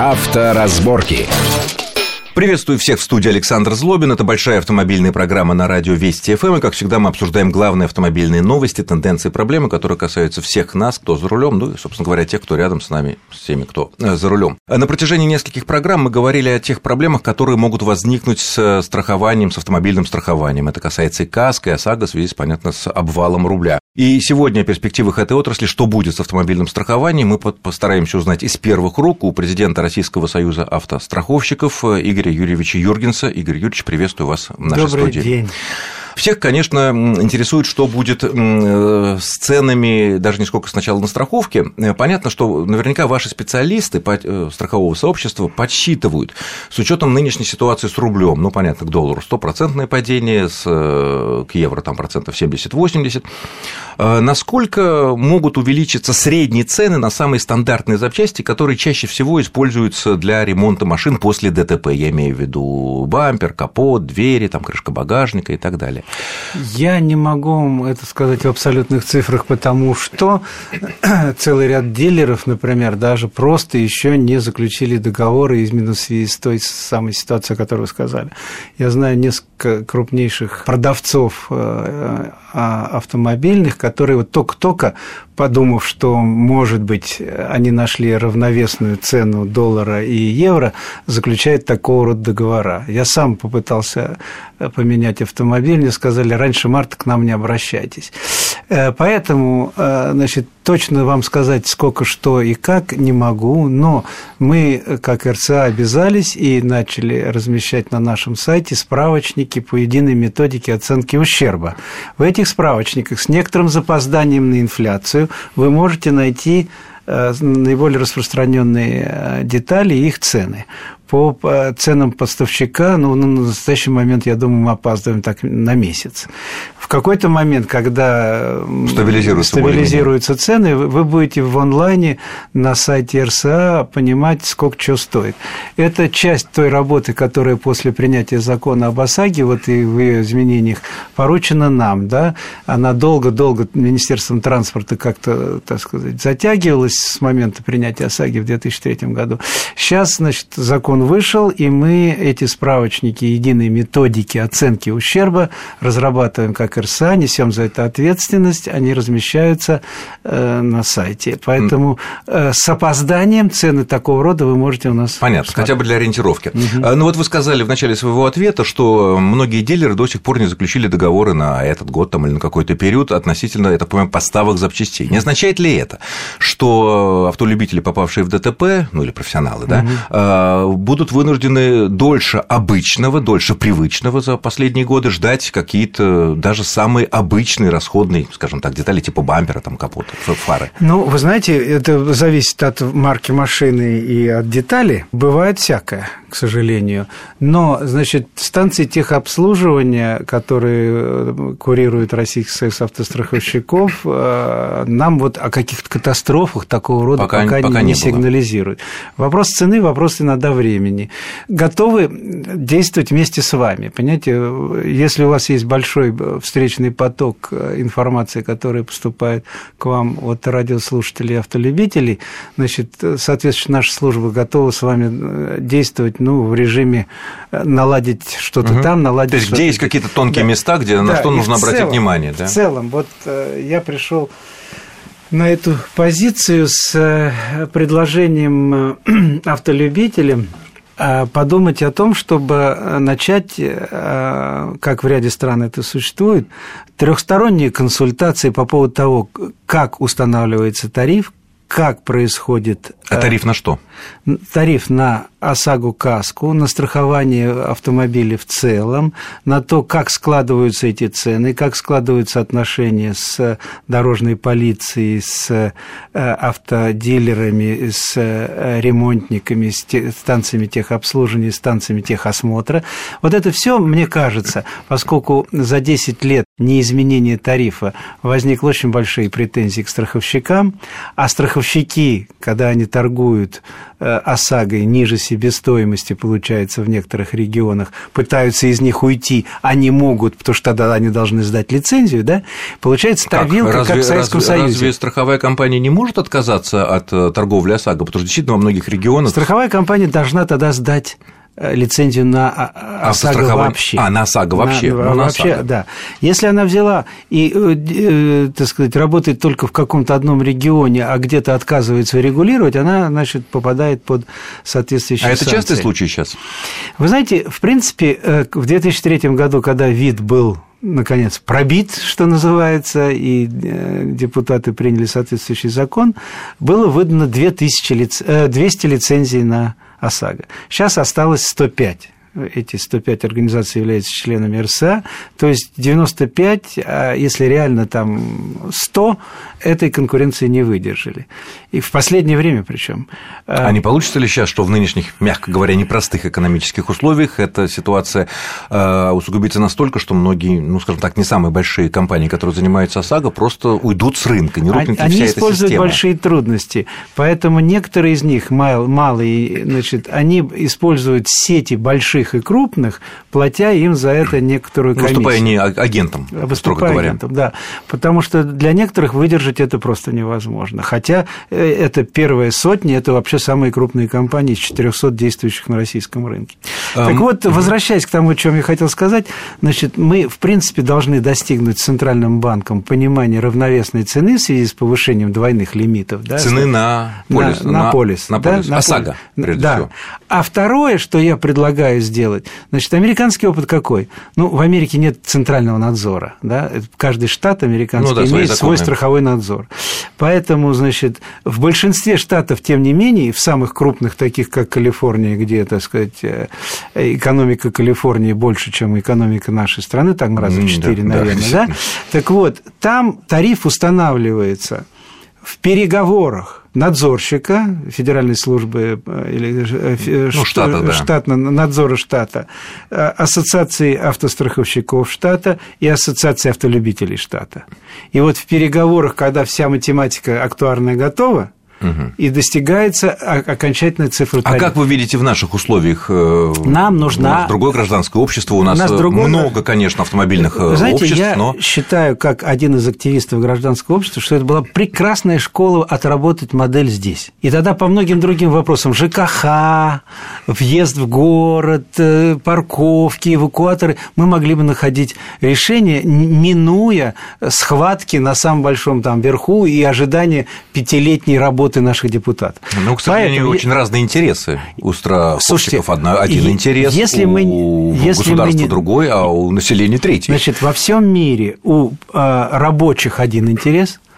Авторазборки. Приветствую всех в студии Александр Злобин. Это большая автомобильная программа на радио Вести ФМ. И, как всегда, мы обсуждаем главные автомобильные новости, тенденции, проблемы, которые касаются всех нас, кто за рулем, ну и, собственно говоря, тех, кто рядом с нами, с теми, кто э, за рулем. На протяжении нескольких программ мы говорили о тех проблемах, которые могут возникнуть с страхованием, с автомобильным страхованием. Это касается и КАСК, и ОСАГО в связи, понятно, с обвалом рубля. И сегодня о перспективах этой отрасли, что будет с автомобильным страхованием, мы постараемся узнать из первых рук у президента Российского союза автостраховщиков э, Игоря Юрьевича Юргенса. Игорь Юрьевич, приветствую вас в нашей Добрый студии. День. Всех, конечно, интересует, что будет э, с ценами, даже не сколько сначала на страховке. Э, понятно, что наверняка ваши специалисты э, страхового сообщества подсчитывают с учетом нынешней ситуации с рублем, ну, понятно, к доллару стопроцентное падение, с, к евро там процентов 70-80, насколько могут увеличиться средние цены на самые стандартные запчасти, которые чаще всего используются для ремонта машин после ДТП, я имею в виду бампер, капот, двери, там, крышка багажника и так далее. Я не могу вам это сказать в абсолютных цифрах, потому что целый ряд дилеров, например, даже просто еще не заключили договоры именно в связи с той самой ситуацией, о которой вы сказали. Я знаю несколько крупнейших продавцов э, а, автомобильных, которые вот только-только, подумав, что, может быть, они нашли равновесную цену доллара и евро, заключают такого рода договора. Я сам попытался поменять автомобиль, мне сказали, раньше марта к нам не обращайтесь. Э, поэтому, э, значит, точно вам сказать, сколько, что и как, не могу, но мы, как РЦА, обязались и начали размещать на нашем сайте справочники по единой методике оценки ущерба. В этих справочниках с некоторым запозданием на инфляцию вы можете найти э, наиболее распространенные детали и их цены по ценам поставщика, ну, на настоящий момент, я думаю, мы опаздываем так на месяц. В какой-то момент, когда стабилизируются, стабилизируются цены, вы будете в онлайне на сайте РСА понимать, сколько чего стоит. Это часть той работы, которая после принятия закона об ОСАГе, вот и в ее изменениях, поручена нам, да, она долго-долго Министерством транспорта как-то, так сказать, затягивалась с момента принятия ОСАГи в 2003 году. Сейчас, значит, закон он вышел, и мы эти справочники единой методики оценки ущерба разрабатываем как РСА, несем за это ответственность, они размещаются э, на сайте. Поэтому э, с опозданием цены такого рода вы можете у нас... Понятно, хотя бы для ориентировки. Угу. Ну вот вы сказали в начале своего ответа, что многие дилеры до сих пор не заключили договоры на этот год там, или на какой-то период относительно, это понимаю, поставок запчастей. Не означает ли это, что автолюбители, попавшие в ДТП, ну или профессионалы, да, угу будут вынуждены дольше обычного, дольше привычного за последние годы ждать какие-то даже самые обычные расходные, скажем так, детали типа бампера, там, капота, фары. Ну, вы знаете, это зависит от марки машины и от деталей. Бывает всякое к сожалению. Но, значит, станции техобслуживания, которые э, курирует Российский союз автостраховщиков, э, нам вот о каких-то катастрофах такого рода пока, пока, пока не, не сигнализируют. Вопрос цены, вопрос иногда времени. Готовы действовать вместе с вами. Понимаете, если у вас есть большой встречный поток э, информации, которая поступает к вам от радиослушателей и автолюбителей, значит, соответственно, наша служба готова с вами действовать ну, в режиме э, наладить что-то угу. там, наладить. То есть, где есть какие-то тонкие да. места, где да, на что нужно обратить целом, внимание, да? В целом, вот э, я пришел на эту позицию с э, предложением автолюбителям подумать о том, чтобы начать, как в ряде стран это существует, трехсторонние консультации по поводу того, как устанавливается тариф, как происходит... А тариф на что? Тариф на ОСАГО КАСКу, на страхование автомобилей в целом, на то, как складываются эти цены, как складываются отношения с дорожной полицией, с э, автодилерами, с э, ремонтниками, с станциями техобслуживания, станциями техосмотра. Вот это все, мне кажется, поскольку за 10 лет неизменения тарифа возникли очень большие претензии к страховщикам, а страховщики, когда они торгуют э, ОСАГОй ниже себестоимости, получается, в некоторых регионах, пытаются из них уйти, они могут, потому что тогда они должны сдать лицензию, да, получается торвилка, как, разве, как в Советском разве, Союзе. Разве страховая компания не может отказаться от э, торговли ОСАГО? Потому что действительно во многих регионах... Страховая компания должна тогда сдать лицензию на ОСАГО вообще. А, на ОСАГО вообще. На, ну, на вообще, ОСАГО. да. Если она взяла и, э, э, так сказать, работает только в каком-то одном регионе, а где-то отказывается регулировать, она, значит, попадает под соответствующие А это санкции. частый случай сейчас? Вы знаете, в принципе, в 2003 году, когда вид был наконец, пробит, что называется, и депутаты приняли соответствующий закон, было выдано 2000 лиц... 200 лицензий на ОСАГО. Сейчас осталось 105 эти 105 организаций являются членами РСА, то есть 95, а если реально там 100, этой конкуренции не выдержали. И в последнее время причем. А, а не получится ли сейчас, что в нынешних, мягко говоря, непростых экономических условиях эта ситуация а, усугубится настолько, что многие, ну, скажем так, не самые большие компании, которые занимаются ОСАГО, просто уйдут с рынка, не рухнет Они вся эта используют система. большие трудности, поэтому некоторые из них, малые, значит, они используют сети больших больших и крупных, платя им за это некоторую комиссию. Выступая не агентом, Выступая строго говоря. агентом, да. Потому что для некоторых выдержать это просто невозможно. Хотя э, это первая сотня, это вообще самые крупные компании из 400 действующих на российском рынке. Um, так вот, возвращаясь к тому, о чем я хотел сказать, значит, мы, в принципе, должны достигнуть Центральным банком понимания равновесной цены в связи с повышением двойных лимитов. Да, цены на полис. На, на, на полис. На полис. Да, ОСАГО, прежде да. всего. А второе, что я предлагаю сделать. Значит, американский опыт какой? Ну, в Америке нет центрального надзора, да, каждый штат американский ну, да, имеет свой страховой надзор. Поэтому, значит, в большинстве штатов, тем не менее, в самых крупных, таких как Калифорния, где, так сказать, э, экономика Калифорнии больше, чем экономика нашей страны, там раза в четыре, да, наверное, да, да? Так вот, там тариф устанавливается в переговорах надзорщика Федеральной службы э, или э, э, ну, штата, да. штата, надзора штата, Ассоциации автостраховщиков штата и Ассоциации автолюбителей штата. И вот в переговорах, когда вся математика актуарная готова, угу. и достигается окончательная цифра. А как вы видите в наших условиях? Э, Нам нужна... У нас другое гражданское общество, у нас, у нас другое... много, конечно, автомобильных э, Знаете, обществ, я но... считаю, как один из активистов гражданского общества, что это была прекрасная школа отработать модель здесь. И тогда по многим другим вопросам ЖКХ, въезд в город, э, парковки, эвакуаторы, мы могли бы находить решение, минуя схватки на самом большом там верху и ожидание пятилетней работы работы наших депутатов. Ну, к сожалению, Поэтому... очень разные интересы. У страховщиков один интерес, если мы, у если государства мы другой, а у населения третий. Значит, во всем мире у а, рабочих один интерес –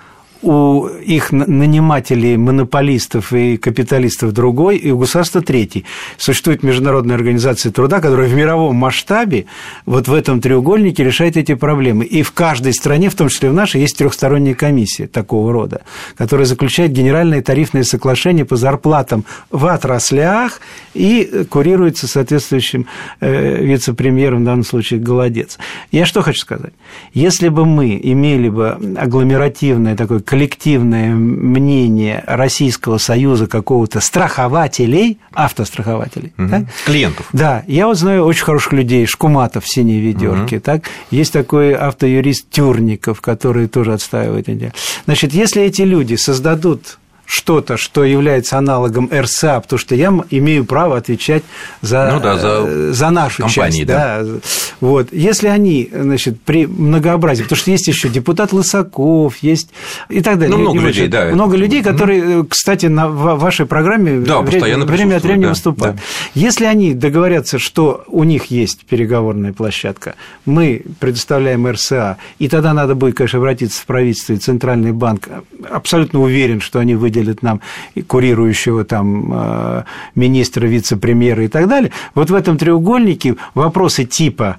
у их нанимателей, монополистов и капиталистов другой, и у государства третий. Существует Международная организация труда, которая в мировом масштабе вот в этом треугольнике решает эти проблемы. И в каждой стране, в том числе в нашей, есть трехсторонняя комиссия такого рода, которая заключает генеральные тарифные соглашения по зарплатам в отраслях и курируется соответствующим э, вице-премьером, в данном случае, Голодец. Я что хочу сказать? Если бы мы имели бы агломеративное такое коллективное мнение Российского Союза какого-то страхователей, автострахователей. Угу. Так? Клиентов. Да, я вот знаю очень хороших людей, Шкуматов в синей ведерке. Угу. Так? Есть такой автоюрист Тюрников, который тоже отстаивает это. Значит, если эти люди создадут что-то, что является аналогом РСА, потому что я имею право отвечать за, ну, да, за, э, за нашу компании, часть. Да. Да. Вот. Если они, значит, при многообразии, потому что есть еще депутат Лысаков, есть и так далее. Ну, много людей, да. Много людей, которые, кстати, на вашей программе да, время, время от времени да, выступают. Да. Если они договорятся, что у них есть переговорная площадка, мы предоставляем РСА, и тогда надо будет, конечно, обратиться в правительство и Центральный банк, абсолютно уверен, что они выделят выделят нам курирующего там э, министра, вице-премьера и так далее. Вот в этом треугольнике вопросы типа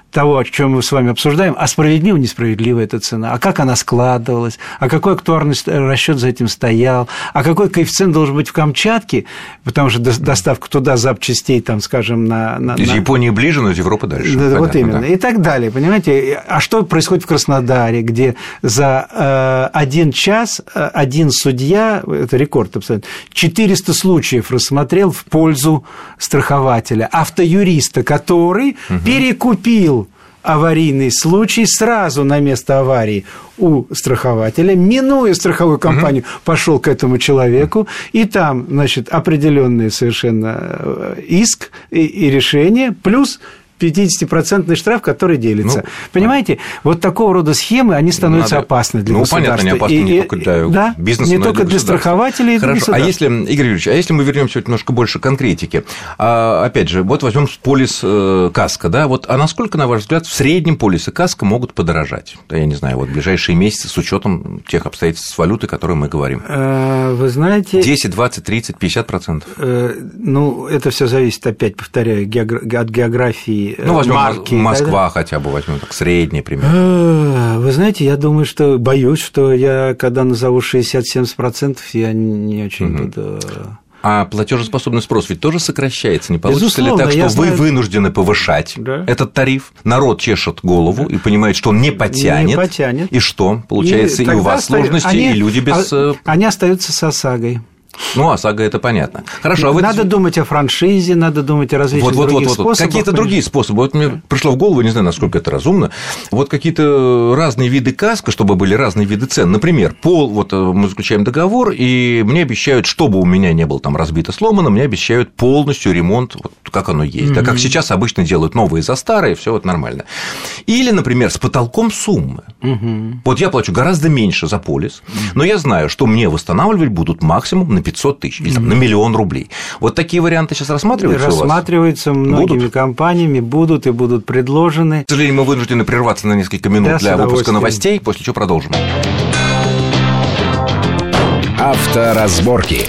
того, о чем мы с вами обсуждаем, а справедлива, несправедлива эта цена, а как она складывалась, а какой актуарный расчет за этим стоял, а какой коэффициент должен быть в Камчатке, потому что доставка туда запчастей, там, скажем, на... на из на... Японии ближе, но из Европы дальше. Да, Понятно, вот именно. Да. И так далее, понимаете? А что происходит в Краснодаре, где за э, один час э, один судья, это рекорд абсолютно, 400 случаев рассмотрел в пользу страхователя, автоюриста, который угу. перекупил аварийный случай сразу на место аварии у страхователя, минуя страховую компанию, угу. пошел к этому человеку, и там, значит, определенный совершенно э, иск и, и решение, плюс 50-процентный штраф, который делится. Ну, Понимаете, вот такого рода схемы, они становятся надо... опасны для ну, государства. Ну, понятно, они опасны и, не только для да, бизнеса, не но только для, для страхователей Хорошо, для а если, Игорь Юрьевич, а если мы вернемся немножко больше конкретики, а, опять же, вот возьмем полис э, каска, да, вот, а насколько, на ваш взгляд, в среднем полисы каска могут подорожать? Да, я не знаю, вот в ближайшие месяцы с учетом тех обстоятельств с валютой, о которой мы говорим. Э, вы знаете... 10, 20, 30, 50 процентов? Э, ну, это все зависит, опять повторяю, от географии ну, возьмем марки Москва, Москва хотя бы возьмем так средний пример. А, вы знаете, я думаю, что боюсь, что я когда назову 60-70%, я не очень угу. буду а платежеспособный спрос ведь тоже сокращается. Не получится Безусловно, ли так, что вы знаю... вынуждены повышать да. этот тариф? Народ чешет голову да. и понимает, что он не потянет. Не потянет. И что? Получается, и, и у вас сложности, они, и люди без. А, э, они остаются с ОСАГой. Ну, ОСАГО это понятно. Хорошо, а вот... Надо думать о франшизе, надо думать о различных вот, вот, других вот, вот, способах. Какие-то другие способы. Вот мне пришло в голову, не знаю, насколько это разумно, вот какие-то разные виды каска, чтобы были разные виды цен. Например, пол, вот э, мы заключаем договор, и мне обещают, чтобы у меня не было там разбито, сломано, мне обещают полностью ремонт, вот как оно есть. Mm-hmm. Да, как сейчас обычно делают новые за старые, все вот нормально. Или, например, с потолком суммы. Mm-hmm. Вот я плачу гораздо меньше за полис, mm-hmm. но я знаю, что мне восстанавливать будут максимум на 500 тысяч или там, на миллион рублей. Вот такие варианты сейчас рассматриваются Рассматриваются многими будут? компаниями, будут и будут предложены. К сожалению, мы вынуждены прерваться на несколько минут да, для выпуска новостей, после чего продолжим. Авторазборки.